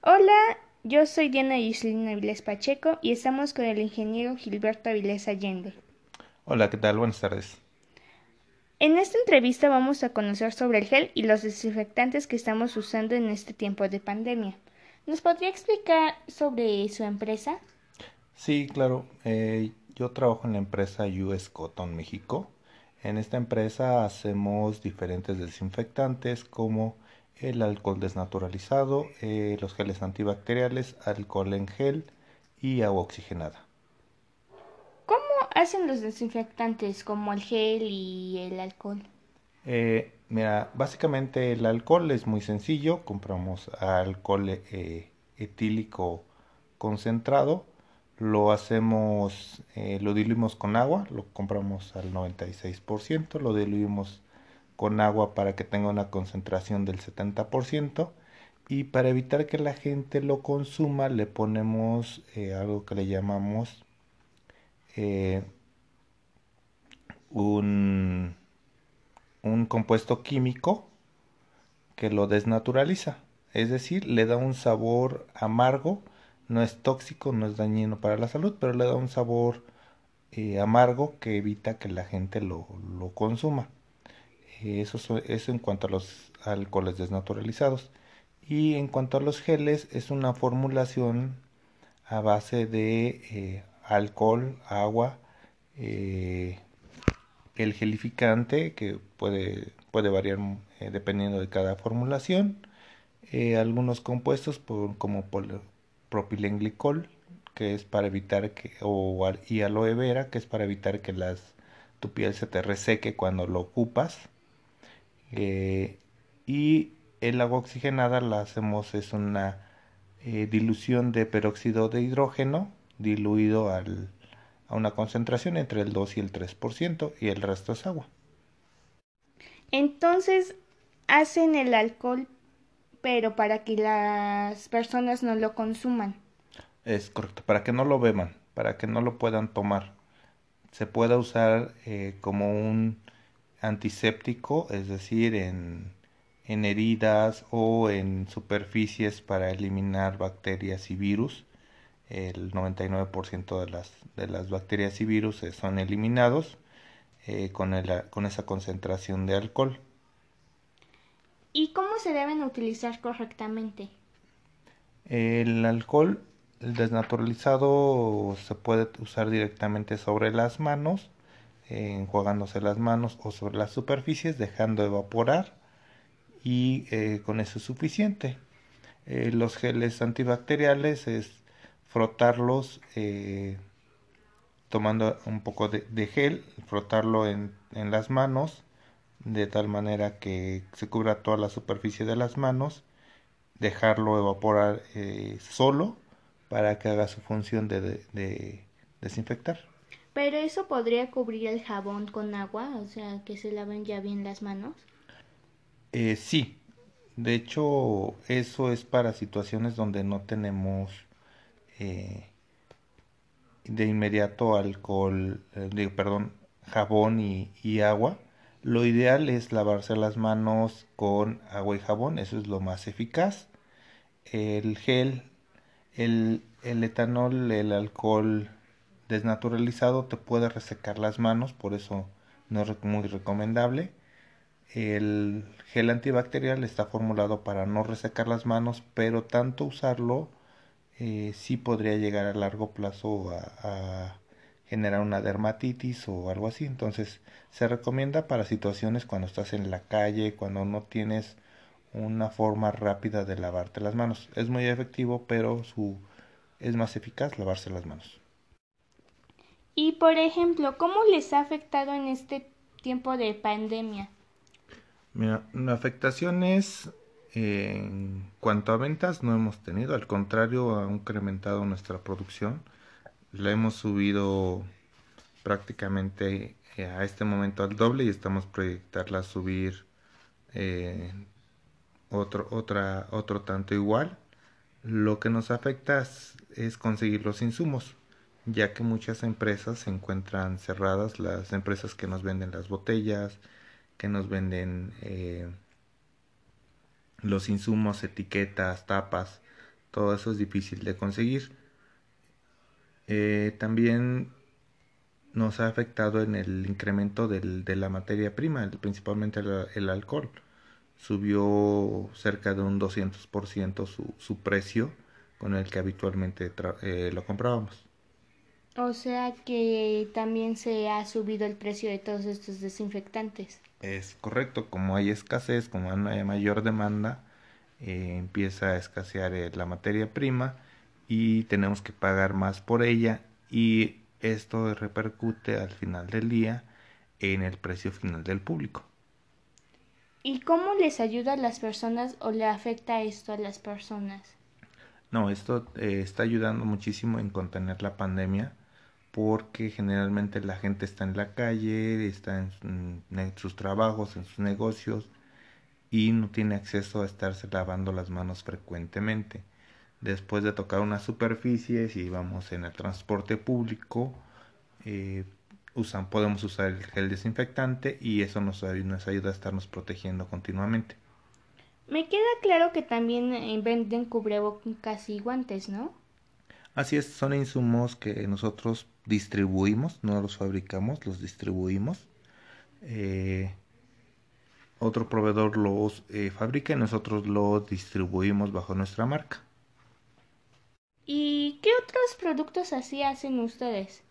Hola, yo soy Diana Gislina Avilés Pacheco y estamos con el ingeniero Gilberto Avilés Allende. Hola, ¿qué tal? Buenas tardes. En esta entrevista vamos a conocer sobre el gel y los desinfectantes que estamos usando en este tiempo de pandemia. ¿Nos podría explicar sobre su empresa? Sí, claro. Eh, yo trabajo en la empresa US Cotton México. En esta empresa hacemos diferentes desinfectantes como el alcohol desnaturalizado, eh, los geles antibacteriales, alcohol en gel y agua oxigenada. ¿Cómo hacen los desinfectantes como el gel y el alcohol? Eh, mira, básicamente el alcohol es muy sencillo. Compramos alcohol eh, etílico concentrado, lo hacemos, lo diluimos con agua, lo compramos al 96%, lo diluimos con agua para que tenga una concentración del 70% y para evitar que la gente lo consuma le ponemos eh, algo que le llamamos eh, un, un compuesto químico que lo desnaturaliza. Es decir le da un sabor amargo no es tóxico no es dañino para la salud pero le da un sabor eh, amargo que evita que la gente lo, lo consuma eso, eso en cuanto a los alcoholes desnaturalizados. Y en cuanto a los geles, es una formulación a base de eh, alcohol, agua, eh, el gelificante, que puede, puede variar eh, dependiendo de cada formulación, algunos compuestos como propilenglicol, que es para evitar que, o, y aloe vera, que es para evitar que tu piel se te reseque cuando lo ocupas eh, y el agua oxigenada la hacemos es una eh, dilución de peróxido de hidrógeno diluido al, a una concentración entre el 2 y el 3% y el resto es agua. Entonces hacen el alcohol pero para que las personas no lo consuman. Es correcto, para que no lo beban, para que no lo puedan tomar. Se pueda usar eh, como un antiséptico, es decir, en, en heridas o en superficies para eliminar bacterias y virus. El 99% de las, de las bacterias y virus son eliminados eh, con, el, con esa concentración de alcohol. ¿Y cómo se deben utilizar correctamente? El alcohol desnaturalizado se puede usar directamente sobre las manos enjuagándose las manos o sobre las superficies, dejando evaporar y eh, con eso es suficiente. Eh, los geles antibacteriales es frotarlos eh, tomando un poco de, gel, frotarlo en, en, las manos de tal manera que se cubra toda la superficie de las manos, dejarlo evaporar solo para que haga su función de desinfectar. Pero eso podría cubrir el jabón con agua, o sea, que se laven ya bien las manos. Eh, sí, de hecho eso es para situaciones donde no tenemos eh, de inmediato alcohol, eh, perdón, jabón y, agua. Lo ideal es lavarse las manos con agua y jabón, eso es lo más eficaz. El gel, el, el etanol, el alcohol desnaturalizado te puede resecar las manos, por eso no es muy recomendable. El gel antibacterial está formulado para no resecar las manos, pero tanto usarlo eh, sí podría llegar a largo plazo a, generar una dermatitis o algo así. Entonces se recomienda para situaciones cuando estás en la calle, cuando no tienes una forma rápida de lavarte las manos. Es muy efectivo, pero es más eficaz lavarse las manos. Y por ejemplo, ¿cómo les ha afectado en este tiempo de pandemia? Mira, afectaciones en cuanto a ventas no hemos tenido, al contrario, ha incrementado nuestra producción. La hemos subido prácticamente eh, a este momento al doble y estamos proyectarla a subir eh, otro, otra, otro tanto igual. Lo que nos afecta es conseguir los insumos ya que muchas empresas se encuentran cerradas, las empresas que nos venden las botellas, que nos venden eh, los insumos, etiquetas, tapas, todo eso es difícil de conseguir. Eh, también nos ha afectado en el incremento del, de la materia prima, principalmente el, alcohol. Subió cerca de un 200% su, su precio con el que habitualmente eh, lo comprábamos. O sea que también se ha subido el precio de todos estos desinfectantes. Es correcto, como hay escasez, como hay mayor demanda, eh, empieza a escasear eh, la materia prima y tenemos que pagar más por ella y esto repercute al final del día en el precio final del público. ¿Y cómo les ayuda a las personas o le afecta esto a las personas? No, esto eh, está ayudando muchísimo en contener la pandemia porque generalmente la gente está en la calle, está en, sus trabajos, en sus negocios y no tiene acceso a estarse lavando las manos frecuentemente. Después de tocar una superficie, si vamos en el transporte público, eh, usan, podemos usar el gel desinfectante y eso nos, nos ayuda a estarnos protegiendo continuamente. Me queda claro que también eh, venden cubrebocas y guantes, ¿no? Así es, son insumos que nosotros distribuimos, no los fabricamos, los distribuimos. Eh, otro proveedor los eh, fabrica y nosotros los distribuimos bajo nuestra marca. ¿Y qué otros productos así hacen ustedes?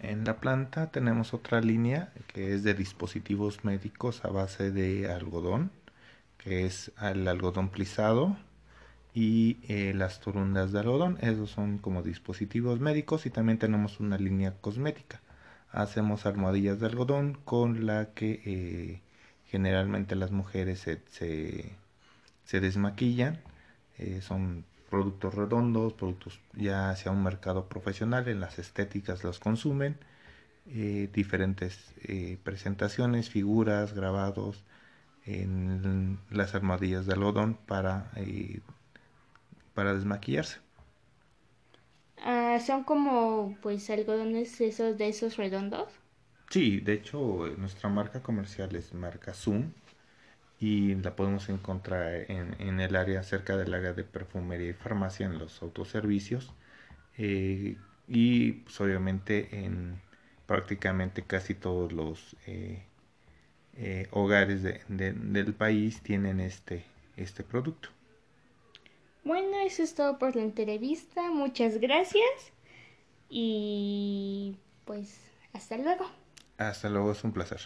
En la planta tenemos otra línea que es de dispositivos médicos a base de algodón, que es el algodón plisado, y eh, las torundas de algodón. Esos son como dispositivos médicos y también tenemos una línea cosmética. Hacemos almohadillas de algodón con la que eh, generalmente las mujeres se, se, desmaquillan. Eh, son productos redondos, productos ya hacia un mercado profesional, en las estéticas los consumen. diferentes presentaciones, figuras, grabados en las armadillas de algodón para para desmaquillarse. Ah, ¿Son como pues algodones esos de esos redondos? Sí, de hecho nuestra marca comercial es marca Zoom y la podemos encontrar en, el área cerca del área de perfumería y farmacia en los autoservicios eh, y pues, obviamente en prácticamente casi todos los eh, eh, hogares del país tienen este, este producto. Bueno, eso es todo por la entrevista. Muchas gracias. Y pues hasta luego. Hasta luego, es un placer.